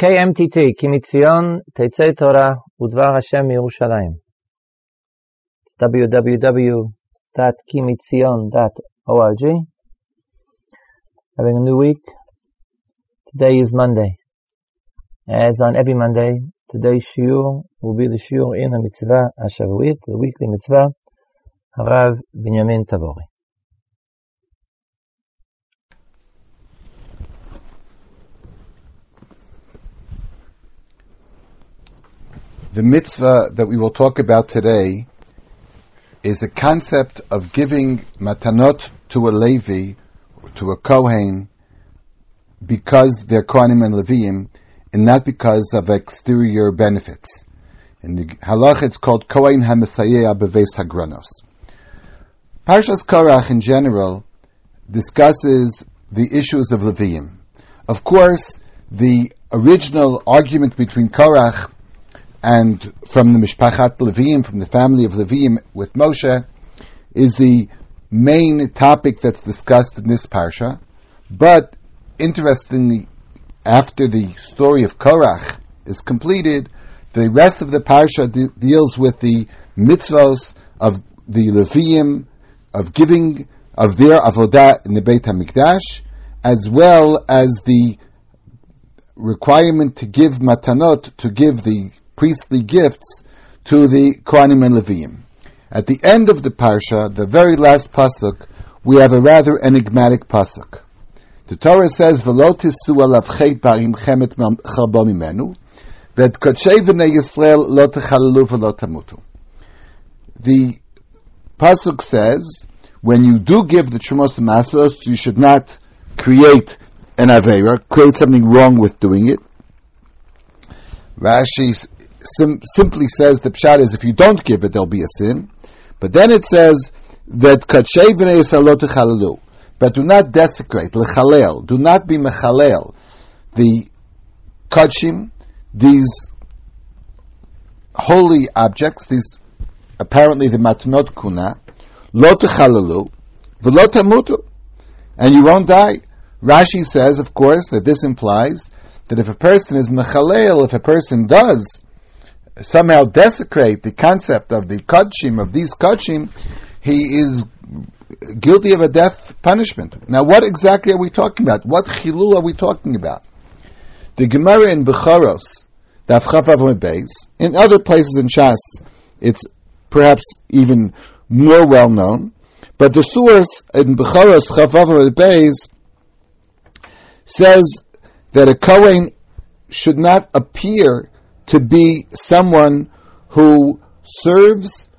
KMTT, כי מציון תצא תורה ודבר השם מירושלים. It's www.kimitzion.org. Having a new week. Today is Monday. As on every Monday, today's shiur will be the shiur in the mitzvah Hashavuit, the weekly mitzvah, Harav Binyamin Tavori. The mitzvah that we will talk about today is the concept of giving matanot to a Levi, to a Kohen, because they're Kohanim and Levim, and not because of exterior benefits. In the halach, it's called Kohen HaMesayeh Beves Hagranos. Parshas Korach in general discusses the issues of Levim. Of course, the original argument between Korach and from the Mishpachat Leviim, from the family of Leviim with Moshe, is the main topic that's discussed in this parsha. But interestingly, after the story of Korach is completed, the rest of the parsha de- deals with the mitzvos of the Leviim, of giving of their avodah in the Beit Hamikdash, as well as the requirement to give matanot, to give the priestly gifts to the Kohanim and Levim. At the end of the parsha, the very last pasuk, we have a rather enigmatic pasuk. The Torah says, "V'lo tisu alav chet barim chemet chalbo mimenu," that kodshei v'nei Yisrael lo techalalu v'lo tamutu. The pasuk says, when you do give the Trumos Masos, you should not create an Avera, create something wrong with doing it. Rashi sim- simply says the pshat is if you don't give it, there'll be a sin. But then it says that but do not desecrate lechalel. Do not be mechalel the kachim, these holy objects, these apparently the matnot kuna, lo techalalu, v'lo tamutu, and you won't die. Rashi says, of course, that this implies that if a person is mechalel, if a person does somehow desecrate the concept of the kachim, of these kachim, he is guilty of a death punishment. Now, what exactly are we talking about? What chilul are we talking about? The Gemara in Becharos, Daf Chavav in other places in Shas, it's perhaps even more well known, but the source in Becharos Chavav says that a Kohen should not appear to be someone who serves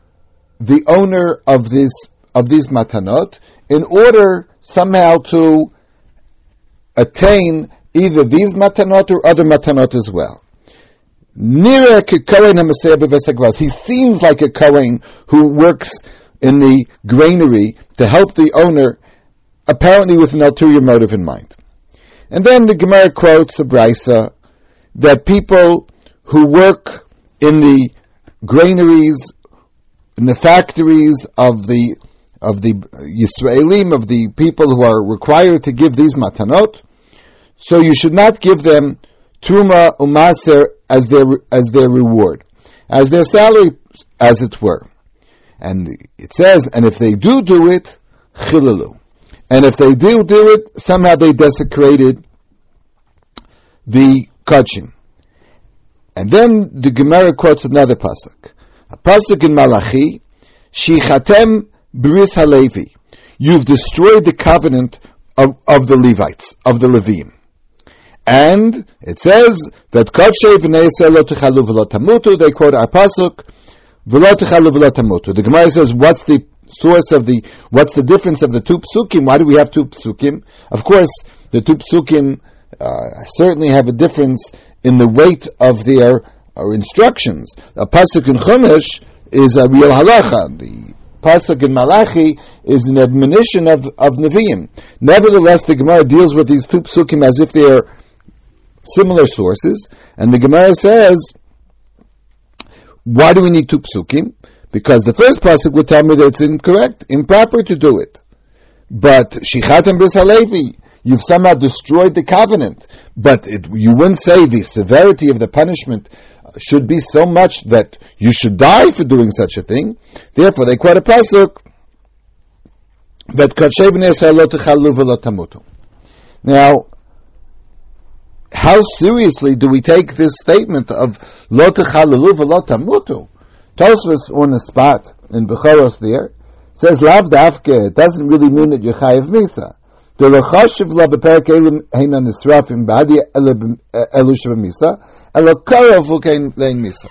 the owner of this of these matanot in order somehow to attain either these matanot or other matanot as well. He seems like a Kohen who works in the granary to help the owner, apparently with an ulterior motive in mind. And then the Gemara quotes a brisa that people who work in the granaries, in the factories of the of the Yisraelim, of the people who are required to give these matanot. So you should not give them truma umaser as their as their reward, as their salary, as it were. And it says, and if they do do it, chilalu. And if they do do it, somehow they desecrated the kachim. And then the Gemara quotes another pasuk, a pasuk in Malachi, Shichatem Bris Halevi. You've destroyed the covenant of, of the Levites, of the Levim. And it says that Kodshe v'nei they quote our pasuk. The Gemara says, what's the source of the, what's the difference of the two psukim? Why do we have two psukim? Of course, the two psukim uh, certainly have a difference in the weight of their uh, instructions. A pasuk in Chumash is a real halacha. The pasuk in Malachi is an admonition of of Nevi'im. Nevertheless, the Gemara deals with these two psukim as if they are similar sources, and the Gemara says, "Why do we need two psukim?" Because the first pasuk would tell me that it's incorrect, improper to do it. But Shichat and Bris Halevi, you've somehow destroyed the covenant. But it, you wouldn't say the severity of the punishment should be so much that you should die for doing such a thing. Therefore, they quote a pasuk that Now, how seriously do we take this statement of lo tamutu? Tosfos on the spot in Bechoros there says lav. It doesn't really mean that you're chayiv misa. The lechashiv la beperek elim heina nisrafim ba'adi elu misa elo karov ukein lein misa.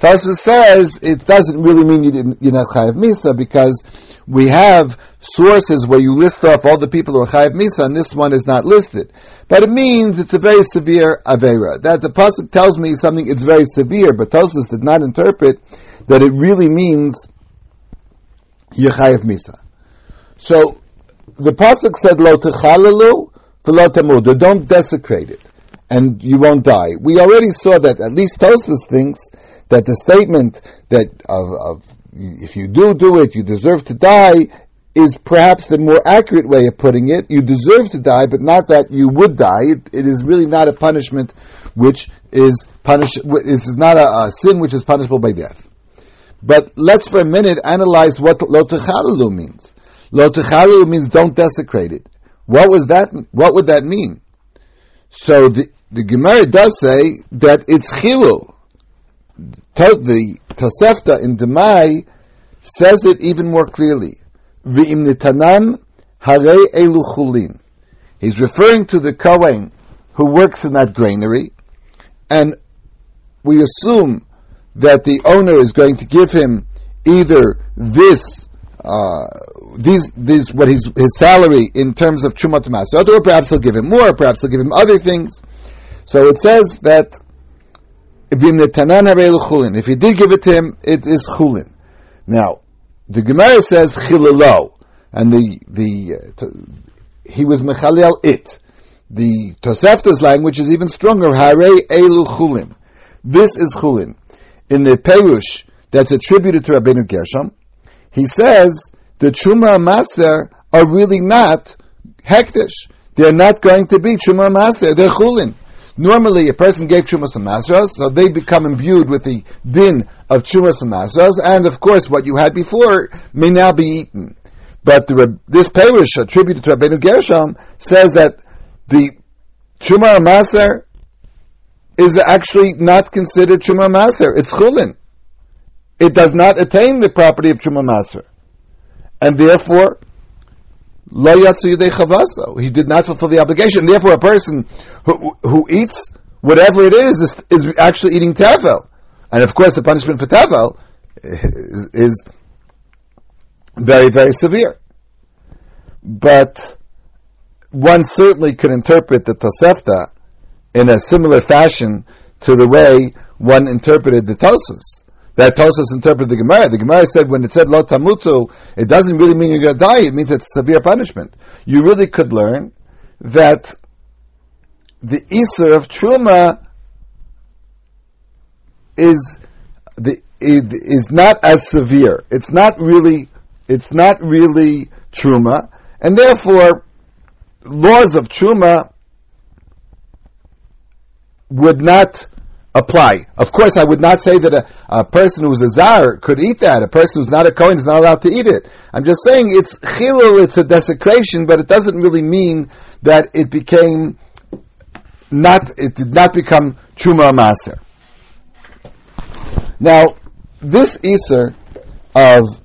Tosfos says it doesn't really mean you you're not chayiv misa because we have sources where you list off all the people who are chayiv misa, and this one is not listed. But it means it's a very severe avera. That the pasuk tells me something; it's very severe. But Tosfos did not interpret that it really means yechayev misa. So the pasuk said lo techalalu v'lo tamudu. Don't desecrate it, and you won't die. We already saw that. At least Tosfos thinks that the statement that of, of if you do do it, you deserve to die, is perhaps the more accurate way of putting it. You deserve to die, but not that you would die. it, it is really not a punishment which is punish. Is not a, a, sin which is punishable by death. But let's for a minute analyze what lo means. Lo techalalu means don't desecrate it. What was that? What would that mean? So the the Gemara does say that it's chilul. The Tosefta in Demai says it even more clearly. V'im elu. He's referring to the Kohen who works in that granary, and we assume that the owner is going to give him either this, uh, these, these, what his, his salary in terms of chumat masot, or perhaps he'll give him more, perhaps he'll give him other things. So it says that if he did give it to him, it is chulin. Now, the Gemara says chilalo, and the the uh, he was mechalel it. The Tosefta's language is even stronger. Hare elu chulin. This is chulin. In the Perush that's attributed to Rabbeinu Gershom, he says the Chuma Maser are really not hektish. They're not going to be Chuma Maser. They're chulin. Normally, a person gave Chumas and Masras, so they become imbued with the din of Chumas and Masras, and of course, what you had before may now be eaten. But the, this parish attributed to Rabbeinu Gershom says that the Chuma Maser is actually not considered Chuma Maser. It's Chulin. It does not attain the property of Chuma Maser. And therefore. He did not fulfill the obligation. Therefore, a person who, who eats whatever it is, is, is actually eating tevel. And of course, the punishment for tevel is, is very, very severe. But one certainly could interpret the Tosefta in a similar fashion to the way one interpreted the Tosfos that Tosas interpreted the Gemara. The Gemara said when it said lo tamutu, it doesn't really mean you're going to die. It means it's severe punishment. You really could learn that the Isser of Truma is the is not as severe. It's not really it's not really Truma, and therefore laws of Truma would not apply. Of course, I would not say that a, a, person who's a zar could eat that. A person who's not a kohen is not allowed to eat it. I'm just saying it's chilul, it's a desecration, but it doesn't really mean that it became not, it did not become truma maser. Now, this iser of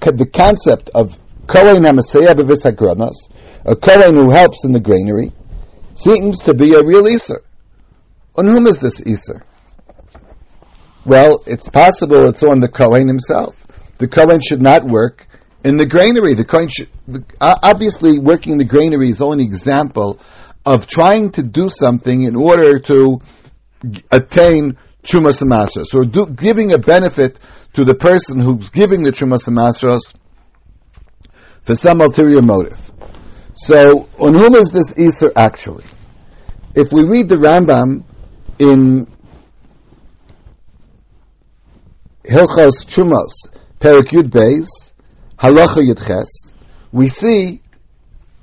the concept of kohen hamaseyah b'vis a kohen who helps in the granary, seems to be a real iser. On whom is this Isser? Well, it's possible it's on the Kohen himself. The Kohen should not work in the granary. The Kohen should, obviously working in the granary is only an example of trying to do something in order to attain Chumas Masros, or do, giving a benefit to the person who's giving the Chumas Masros for some ulterior motive. So, on whom is this Isser actually? If we read the Rambam, in Hilchos Chumos, Perik Yud Beis, Halacha Yud Ches, we see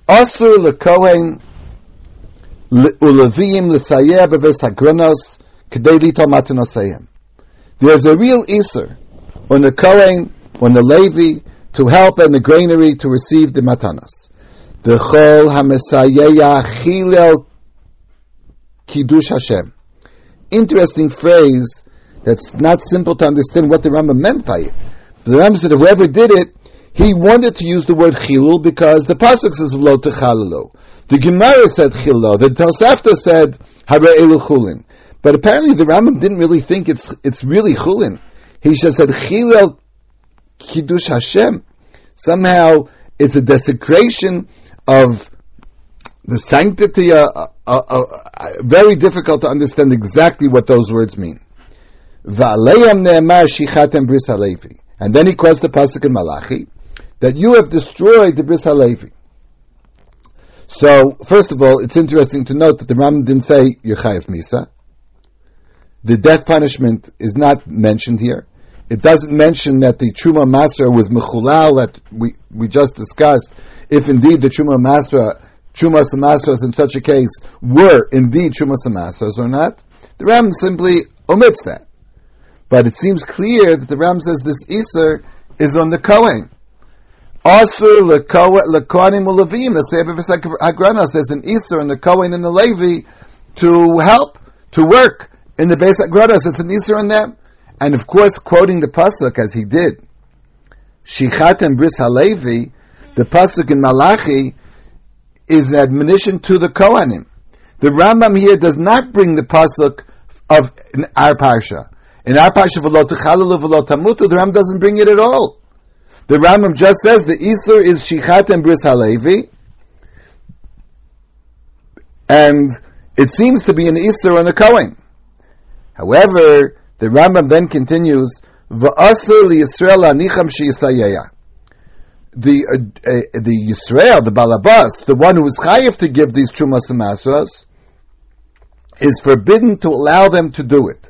Asur LeKohen ulevim l'sayeh beves hagranos k'dei litol matanosayim. There's a real iser on the Kohen, on the Levi, to help in the granary to receive the matanas. The chol hamesayeya chilel kiddush Hashem. Interesting phrase that's not simple to understand what the Rambam meant by it. The Rambam said whoever did it, he wanted to use the word chilul because the pasuk says lo techalalu. The Gemara said chilul. The Tosefta said hare chulin. But apparently the Rambam didn't really think it's it's really chulin. He just said chilel kiddush Hashem. Somehow it's a desecration of the sanctity. Uh, uh, uh, uh very difficult to understand exactly what those words mean. And then he quotes the pasuk in Malachi that you have destroyed the Bris Halevi. So, first of all, it's interesting to note that the Ram didn't say Yechayev Misa. The death punishment is not mentioned here. It doesn't mention that the Truma Master was Mechulal that we, we just discussed. If indeed the Truma Master, Truma Samastras in such a case were indeed Truma Samastras or not, the Ram simply omits that. But it seems clear that the Ram says this Isser is on the Kohen. Asur lekohanim u'levim. The Sefer Hagranos. There's an Isser on the Kohen and the Levi to help to work in the base Hagranos. It's an Isser on them, and of course, quoting the pasuk as he did, Shichat and Bris Halevi, the pasuk in Malachi is an admonition to the Kohanim. The Rambam here does not bring the pasuk of our parsha. In our Pasha V'lo Techalalu V'lo Tamutu, the Ram doesn't bring it at all. The Rambam just says the Isur is Shichat and Bris Halevi, and it seems to be an Isur on the Kohen. However, the Rambam then continues, V'asur liyisrael anicham sheyisayeya. The, uh, uh, the Yisrael, the Balabas, the one who is chayiv to give these Trumas and Masras, is forbidden to allow them to do it.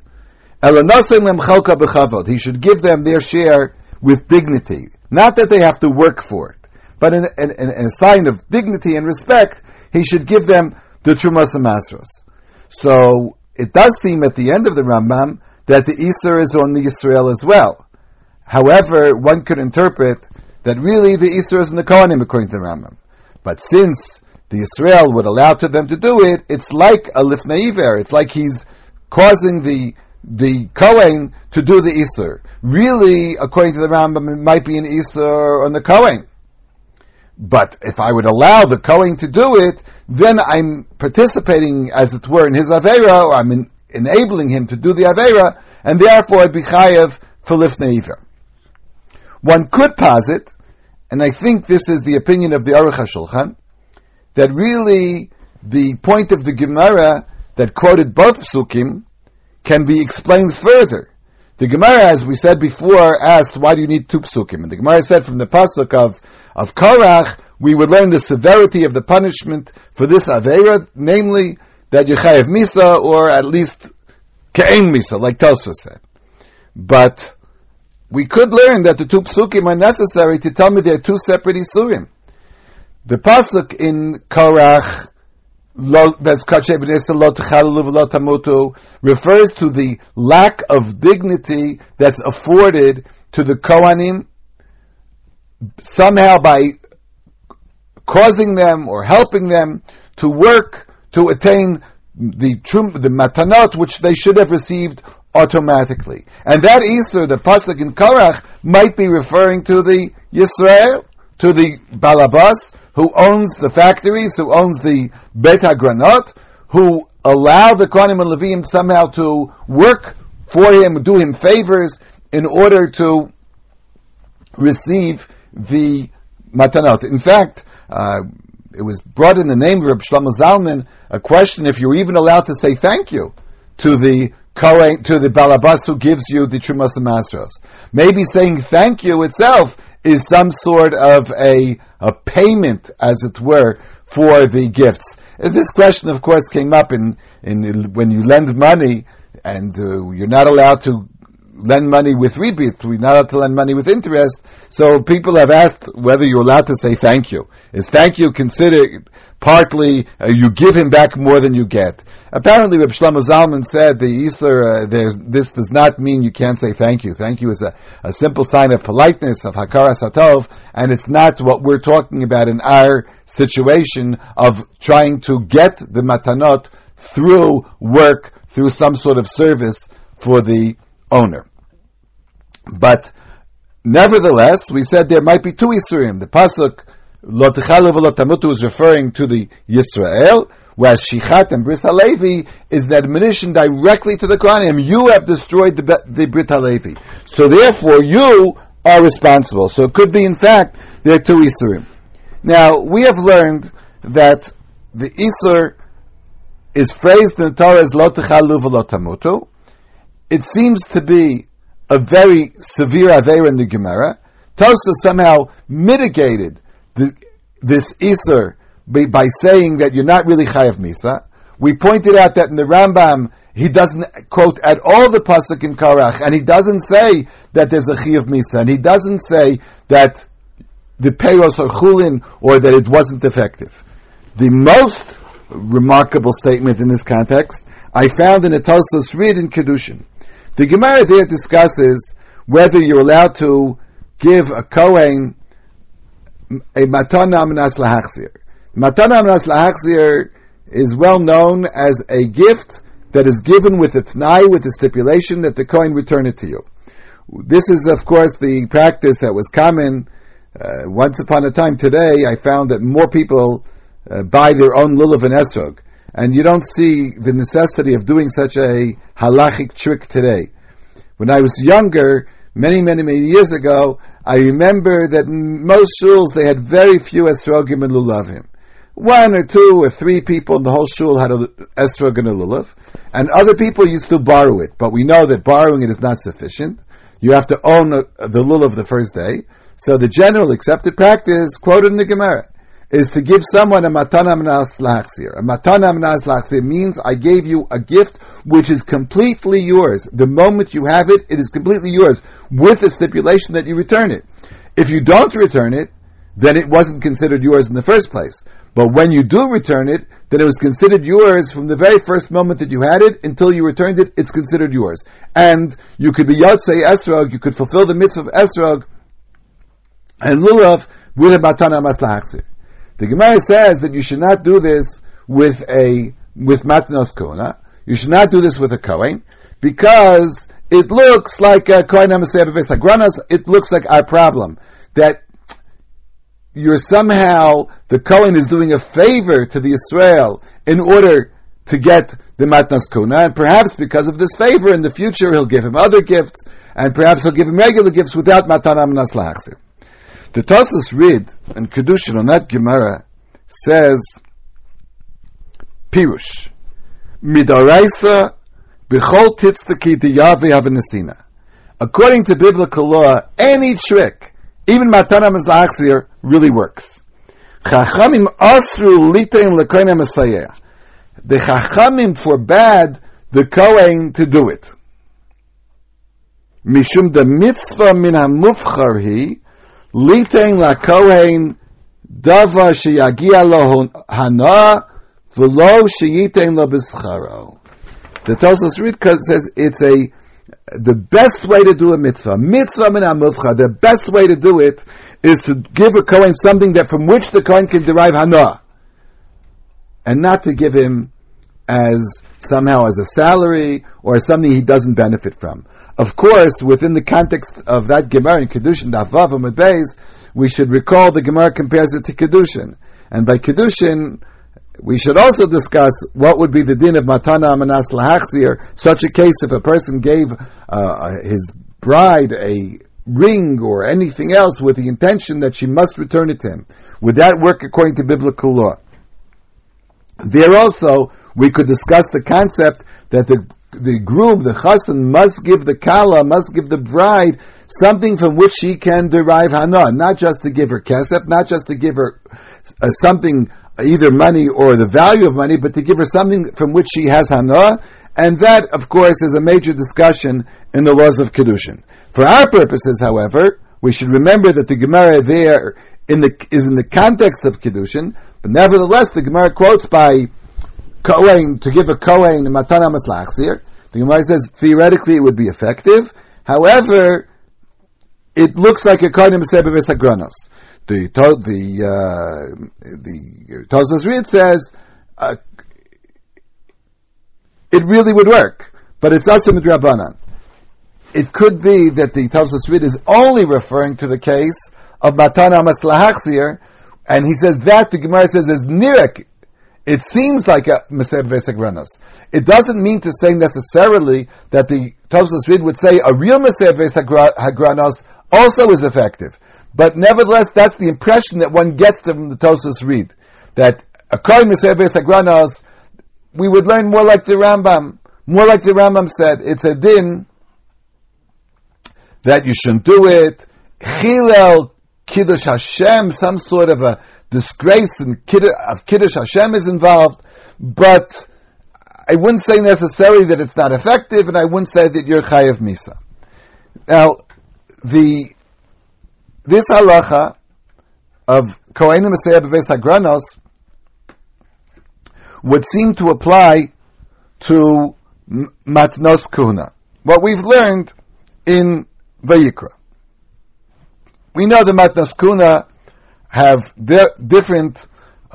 He should give them their share with dignity. Not that they have to work for it, but in, in, in a sign of dignity and respect, he should give them the Trumas and Masros. So it does seem at the end of the Rambam that the Isser is on the Israel as well. However, one could interpret that really the Isser is in the Kohanim according to the Rambam. But since the Israel would allow to them to do it, it's like a lifnaiver. It's like he's causing the the Kohen to do the Isser. Really, according to the Rambam, it might be an Isser on the Kohen. But if I would allow the Kohen to do it, then I'm participating, as it were, in his Avera, or I'm in, enabling him to do the Avera, and therefore I'd be Chayev for Lifnei One could posit, and I think this is the opinion of the Aruch HaShulchan, that really the point of the Gemara that quoted both psukim can be explained further. The Gemara, as we said before, asked, why do you need two psukim? And the Gemara said from the pasuk of, of Korach, we would learn the severity of the punishment for this Aveira, namely, that you misa, or at least ke'en misa, like Tosfos said. But we could learn that the two psukim are necessary to tell me they're two separate isurim. The pasuk in Korach that's refers to the lack of dignity that's afforded to the Kohanim somehow by causing them or helping them to work to attain the the matanot which they should have received automatically. And that Isser, the pasuk in Korach, might be referring to the Yisrael, to the Balabas, who owns the factories, who owns the Bet HaGranot, who allow the Kohanim and Levim somehow to work for him, do him favors in order to receive the matanot. In fact, uh, it was brought in the name of Reb Shlomo Zalman a question if you're even allowed to say thank you to the Kohen, to the Balabas who gives you the Trumas and Masros. Maybe saying thank you itself is some sort of a, a payment, as it were, for the gifts. This question, of course, came up in, in when you lend money and uh, you're not allowed to lend money with rebate. We're not allowed to lend money with interest. So people have asked whether you're allowed to say thank you. Is thank you considered partly uh, you give him back more than you get? Apparently, Reb Shlomo Zalman said the Isser, uh, this does not mean you can't say thank you. Thank you is a, a simple sign of politeness, of hakara satov, and it's not what we're talking about in our situation of trying to get the matanot through work, through some sort of service for the owner. But nevertheless, we said there might be two Isurim. The pasuk Lo tamutu is referring to the Yisrael, Whereas Shichat and Brit HaLevi is an admonition directly to the Kohanim. You have destroyed the, the Brit HaLevi. So therefore, you are responsible. So it could be, in fact, there are two Isurim. Now, we have learned that the Isur is phrased in the Torah as Lo Techalu. It seems to be a very severe Aveira in the Gemara. Tosa somehow mitigated the, this Isur by, by saying that you're not really chayav misa. We pointed out that in the Rambam he doesn't quote at all the pasuk in Karach, and he doesn't say that there's a chayav misa, and he doesn't say that the payos are chulin or that it wasn't effective. The most remarkable statement in this context I found in a Tosas read in Kedushin. The Gemara there discusses whether you're allowed to give a Kohen a matana minas lahachzir. Matana Amras is well known as a gift that is given with a t'nai, with a stipulation that the coin return it to you. This is, of course, the practice that was common uh, once upon a time. Today, I found that more people uh, buy their own lulav and esrog, and you don't see the necessity of doing such a halachic trick today. When I was younger, many, many, many years ago, I remember that in most shuls they had very few esrogim and lulavim one or two or three people in the whole shul had a esrog and a lulav, and other people used to borrow it. But we know that borrowing it is not sufficient. You have to own a, the lulav the first day. So the general accepted practice, quoted in the Gemara, is to give someone a matana mnas lachzir. A matana mnas lachzir means I gave you a gift which is completely yours. The moment you have it, it is completely yours, with the stipulation that you return it. If you don't return it, then it wasn't considered yours in the first place. But when you do return it, then it was considered yours from the very first moment that you had it until you returned it, it's considered yours. And you could be Yotzei Esrog, you could fulfill the mitzvah of Esrog and Lulav with a Matana Maslahakzir. The Gemara says that you should not do this with a, with Matnos Kona. You should not do this with a Kohen, because it looks like a Kohen Granas, it looks like our problem. That you're somehow the Kohen is doing a favor to the Israel in order to get the Matnas Kuna, and perhaps because of this favor in the future he'll give him other gifts, and perhaps he'll give him regular gifts without Matana Amnas Lahachzir. The Tosus read and Kedushin on that Gemara says, Pirush, Midaraisa B'chol Titztaki Diyavi Avanesina. According to biblical law, any trick even Matana Mizlachzir really works. Chachamim asru litein lekoinem mesayeh. The Chachamim forbade the Kohen to do it. Mishum the mitzvah min hamufchar hi litein la Kohen davar sheyagia lo hana v'lo sheyitein lo b'scharo. The Tosas Ritka says it's a the best way to do a mitzvah, mitzvah min amuvcha, the best way to do it is to give a Kohen something that from which the Kohen can derive hana, and not to give him as somehow as a salary or something he doesn't benefit from. Of course, within the context of that Gemara in Kedushin, Davav Beis, we should recall the Gemara compares it to Kedushin. And by Kedushin, we should also discuss what would be the din of matana amanas lahachzir. Such a case if a person gave uh, his bride a ring or anything else with the intention that she must return it to him. Would that work according to biblical law? There also, we could discuss the concept that the the groom, the chassan, must give the kala, must give the bride something from which she can derive hana, not just to give her kesef, not just to give her uh, something either money or the value of money, but to give her something from which she has hana, And that, of course, is a major discussion in the laws of Kedushin. For our purposes, however, we should remember that the Gemara there in the, is in the context of Kedushin, but nevertheless, the Gemara quotes by Kohen, to give a Kohen Matana Maslachzir. The Gemara says theoretically it would be effective. However, it looks like a Kohen Mesebev Sagranos. The, the, uh, the Tosas Reed says, uh, it really would work, but it's Asim Drabanan. It could be that the Tosas Reed is only referring to the case of Matana Maslachzir, and he says that the Gemara says is Nirek it seems like a Meser Vesagranos. It doesn't mean to say necessarily that the Tosfos Reed would say a real Meser Vesagranos also is effective. But nevertheless, that's the impression that one gets from the Tosfos Reed. That a Koy Meser Vesagranos, we would learn more like the Rambam. More like the Rambam said, it's a din that you shouldn't do it. Chilel Kiddush Hashem, some sort of a disgrace and kiddush, of Kiddush Hashem is involved, but I wouldn't say necessarily that it's not effective, and I wouldn't say that you're Chayav Misa. Now, the, this halacha of Kohenim Masayah Beves Hagranos would seem to apply to Matnos Kuna. What we've learned in Vayikra. We know the Matnos Kuna have di- different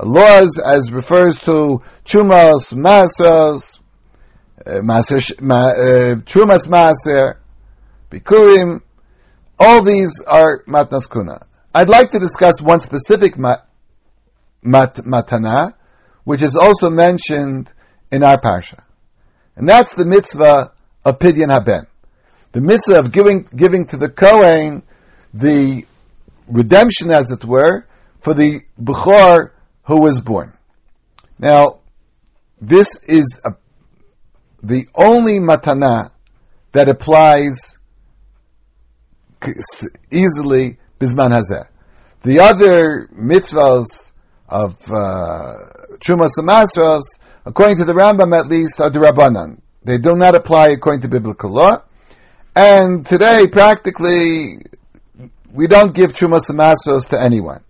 laws as refers to chumas, masas, uh, uh, chumas maser, bikurim. All these are matnas kuna. I'd like to discuss one specific mat, mat, matana, which is also mentioned in our parsha, and that's the mitzvah of pidyon haben, the mitzvah of giving giving to the kohen the redemption, as it were, for the Bukhar who was born. Now, this is a, the only matana that applies easily bisman hazeh. The other mitzvahs of uh, Trumas and according to the Rambam at least, are the Rabbanan. They do not apply according to biblical law. And today, practically, we don't give Trumas and to anyone.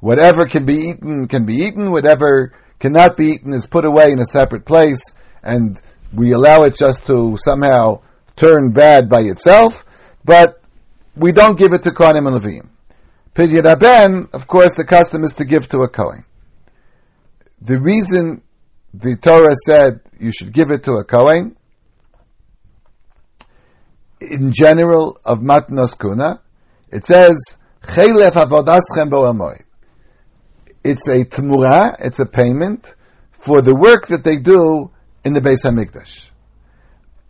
Whatever can be eaten can be eaten. Whatever cannot be eaten is put away in a separate place, and we allow it just to somehow turn bad by itself. But we don't give it to Kohanim and Levim. Pidyon Aben, of course, the custom is to give to a Kohen. The reason the Torah said you should give it to a Kohen, in general, of Matnos Kuna, it says, Chelef avodaschem it's a tamura, it's a payment for the work that they do in the Beis Hamikdash.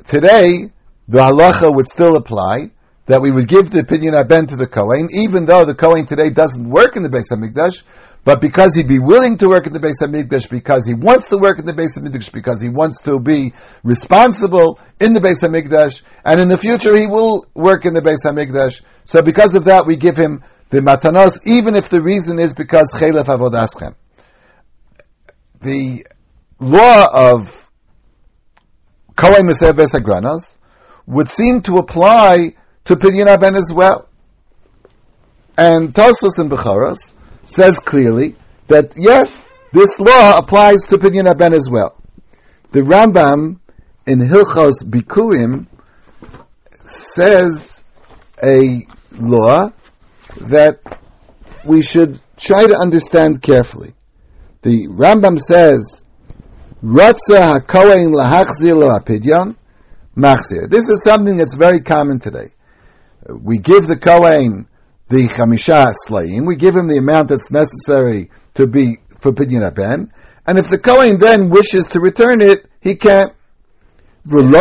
Today, the halacha would still apply that we would give the pidyon aben to the Kohen, even though the Kohen today doesn't work in the Beis Hamikdash, but because he'd be willing to work in the Beis Hamikdash, because he wants to work in the Beis Hamikdash, because he wants to be responsible in the Beis Hamikdash, and in the future he will work in the Beis Hamikdash. So because of that, we give him the matanos, even if the reason is because chelef avodaschem. The law of Kohen Meseves Agranos would seem to apply to Pidyon Ben as well. And Tosos in Becharos says clearly that yes, this law applies to Pidyon Ben as well. The Rambam in Hilchos Bikurim says a law that we should try to understand carefully. The Rambam says, Ratza hakohen lahachzir lo apidyon, machzir. This is something that's very common today. We give the Kohen the chamisha slayim, we give him the amount that's necessary to be for pidyon aben, and if the Kohen then wishes to return it, he can't. However,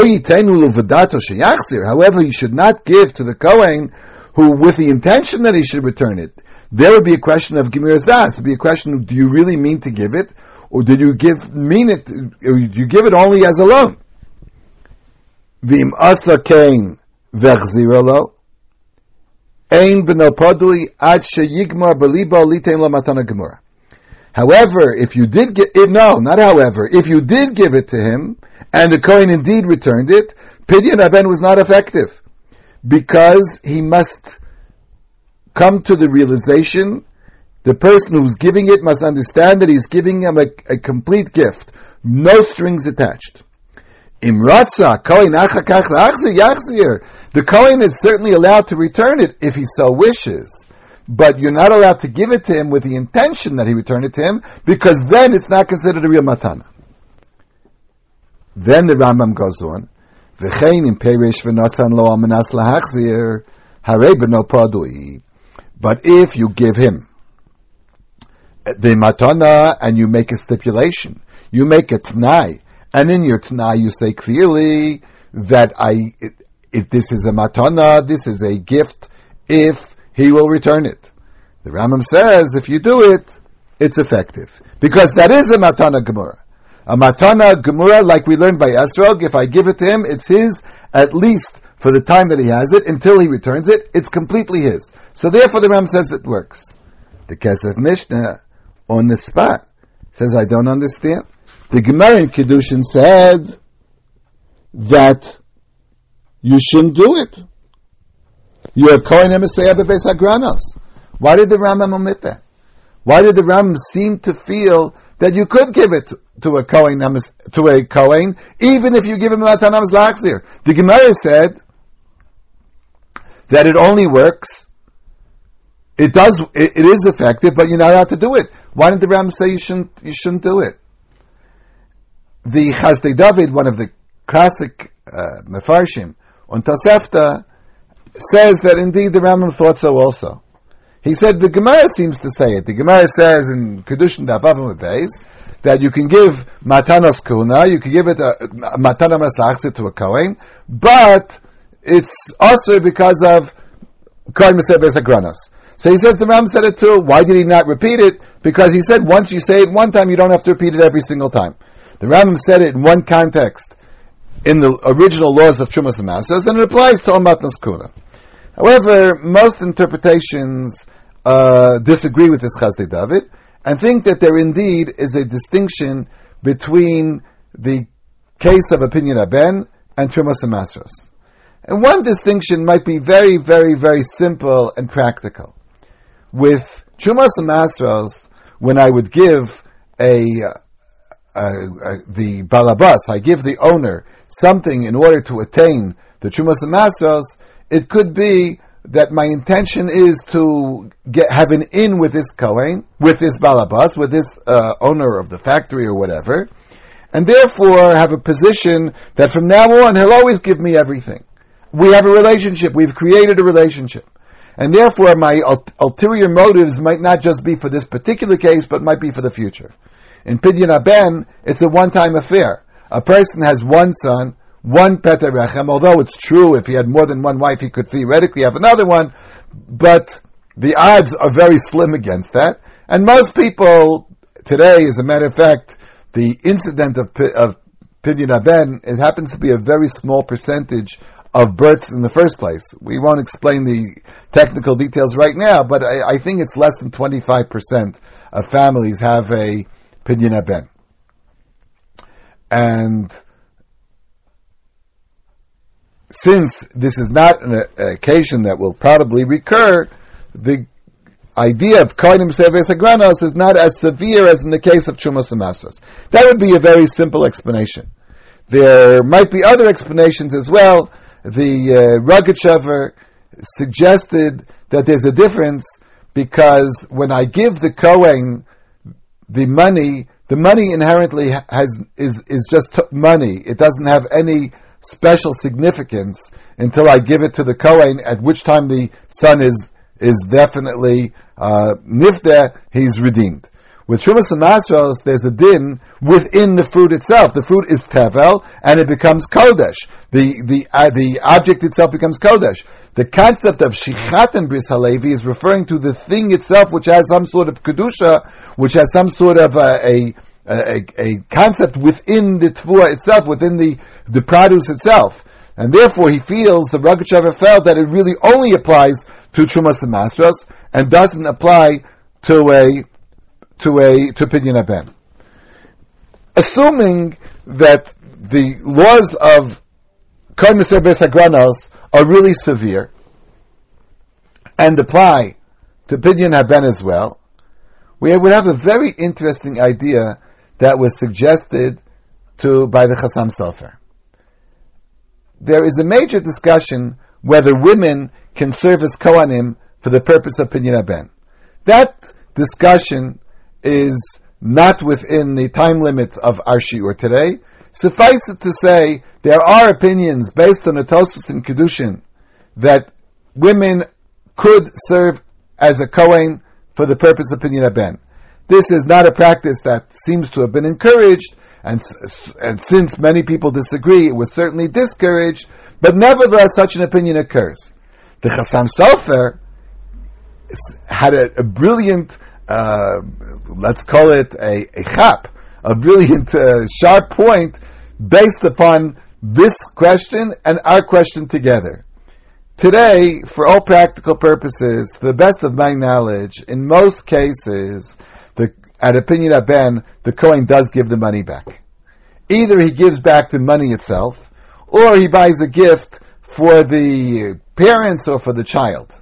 you should not give to the Kohen who, with the intention that he should return it, there would be a question of Gemiras Das. It would be a question of, do you really mean to give it? Or did you give, mean it, or do you give it only as a loan? Vim However, if you did get, no, not however, if you did give it to him, and the Kohen indeed returned it, Pidyon Aben was not effective because he must come to the realization the person who's giving it must understand that he's giving him a, a complete gift, no strings attached. Imratza, Kohen The Kohen is certainly allowed to return it if he so wishes. But you're not allowed to give it to him with the intention that he return it to him, because then it's not considered a real matana. Then the Rambam goes on, V'chein im perish lo lahachzir, padui. But if you give him the matana and you make a stipulation. You make a t'nai, and in your t'nai you say clearly that I, if this is a matana, this is a gift, if he will return it. The Rambam says if you do it, it's effective because that is a matana gemura. A matana gemura, like we learned by Esrog, if I give it to him, it's his at least for the time that he has it until he returns it. It's completely his. So therefore, the Ram says it works. The Kesef Mishnah on the spot. Says, I don't understand. The Gemara in Kiddushin said that you shouldn't do it. You're a Kohen Emisayah Bebeis Hagranos. Why did the Rambam omit that? Why did the Rambam seem to feel that you could give it to a Kohen, to a Kohen, even if you give him a Matanam Zlachzir? The Gemara said that it only works it does. It, it is effective, but you're not allowed to do it. Why didn't the Ram say you shouldn't? You shouldn't do it. The Chasdei David, one of the classic uh, mefarshim on Tosefta, says that indeed the Rambam thought so also. He said the Gemara seems to say it. The Gemara says in Kedushin Davavim Beis that you can give matanos kuna, you can give it a, a matana maslachsit to a kohen, but it's also because of kohen mesebes agranos. So he says the Ram said it too. Why did he not repeat it? Because he said once you say it one time, you don't have to repeat it every single time. The Ram said it in one context in the original laws of Chumas and Masos, and it applies to Omat Naskuna. However, most interpretations uh, disagree with this Chasdei David and think that there indeed is a distinction between the case of Pidyon Aben and Trumas and Masros. And one distinction might be very, very, very simple and practical with Chumas and Masros, when I would give a, a, a, the balabas, I give the owner something in order to attain the Chumas and Masros, it could be that my intention is to get have an in with this Kohen, with this balabas, with this uh, owner of the factory or whatever, and therefore have a position that from now on he'll always give me everything. We have a relationship. We've created a relationship and therefore my ulterior motives might not just be for this particular case, but might be for the future. In Pidyon Aben, it's a one-time affair. A person has one son, one Peterechem, although it's true if he had more than one wife, he could theoretically have another one, but the odds are very slim against that. And most people today, as a matter of fact, the incident of, of Pidyon Aben, it happens to be a very small percentage of births in the first place. We won't explain the technical details right now, but I, I think it's less than 25% of families have a pidyon ben. And since this is not an, occasion that will probably recur, the idea of Koinim Seves Agranos is not as severe as in the case of Chumas and. That would be a very simple explanation. There might be other explanations as well, the uh, suggested that there's a difference because when I give the Kohen the money, the money inherently has is is just money. It doesn't have any special significance until I give it to the Kohen, at which time the son is is definitely uh, he's redeemed. With Shumas and Masros, there's a din within the fruit itself. The fruit is tevel, and it becomes kodesh. The the uh, the object itself becomes kodesh. The concept of shichat and bris halevi is referring to the thing itself, which has some sort of kedusha, which has some sort of uh, a a, a, concept within the tvua itself, within the the produce itself. And therefore, he feels the Rogatchover felt that it really only applies to Chumas and Masros and doesn't apply to a to a to Pidyon Ben. Assuming that the laws of Kohen Meser Besagranos are really severe and apply to Pidyon Haben as well, we would have a very interesting idea that was suggested to by the Chassam Sofer. There is a major discussion whether women can serve as Kohanim for the purpose of Pidyon Haben. That discussion is not within the time limit of our shiur today. Suffice it to say, there are opinions based on the Tosfos and Kedushin that women could serve as a Kohen for the purpose of Pidyon Ben. This is not a practice that seems to have been encouraged, and, and since many people disagree, it was certainly discouraged, but nevertheless such an opinion occurs. The Chassam Sofer had a, a brilliant, uh, let's call it a, a chap, a brilliant, uh, sharp point based upon this question and our question together. Today, for all practical purposes, to the best of my knowledge, in most cases, the, at Pidyon Haben, the Kohen does give the money back. Either he gives back the money itself, or he buys a gift for the parents or for the child.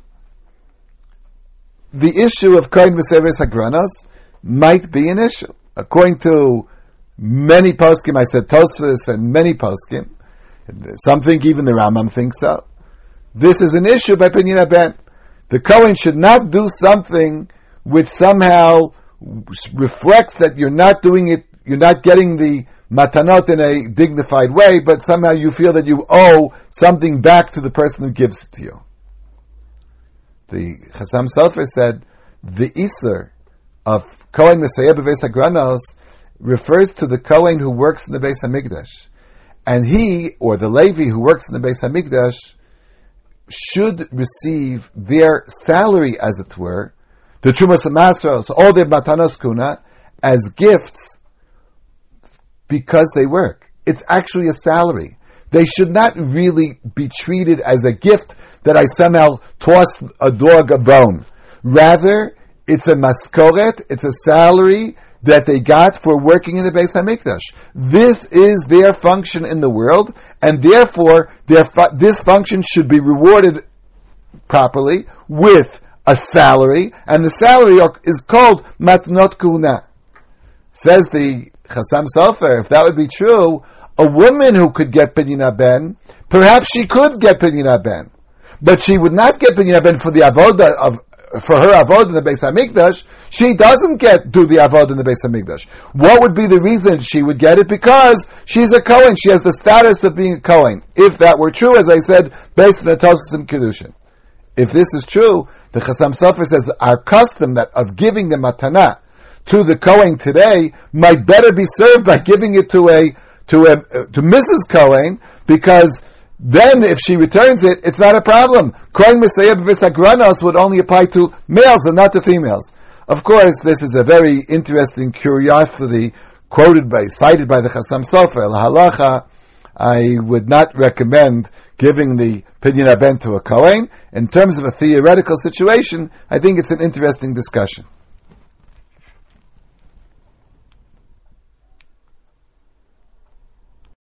The issue of Kohen B'Veis Hagranos might be an issue. According to many poskim, I said Tosfos and many poskim, some think even the Rambam thinks so. This is an issue by Pidyon Haben. The Kohen should not do something which somehow reflects that you're not doing it, you're not getting the matanot in a dignified way, but somehow you feel that you owe something back to the person who gives it to you. The Chassam Sofer said the Isser of Kohen Mesayeia B'Veis Hagranos refers to the Kohen who works in the Beis Hamikdash, and he or the Levi who works in the Beis Hamikdash should receive their salary, as it were, the Trumas Masros, all their Matanos Kehuna, as gifts because they work. It's actually a salary. They should not really be treated as a gift that I somehow tossed a dog a bone. Rather, it's a maskoret, it's a salary that they got for working in the Beis Hamikdash. This is their function in the world, and therefore fu- this function should be rewarded properly with a salary, and the salary is called matnot kehuna. Says the Chassam Sofer, if that would be true, a woman who could get Pidyon Ben, perhaps she could get Pidyon Ben. But she would not get Pidyon Ben for the avoda of for her avodah in the Beis Hamikdash, she doesn't get do the avodah in the Beis Hamikdash. What would be the reason she would get it? Because she's a Kohen. She has the status of being a Kohen. If that were true, as I said, based on the Tosfos and Kedushin. If this is true, the Chassam Sofer says our custom that of giving the matana to the Kohen today might better be served by giving it to a to to Mrs. Cohen because then if she returns it, it's not a problem. Mesayeia B'Veis Hagranos would only apply to males and not to females. Of course, this is a very interesting curiosity quoted by, cited by the Chassam Sofer, El Halacha. I would not recommend giving the Pidyon Haben to a Kohen. In terms of a theoretical situation, I think it's an interesting discussion.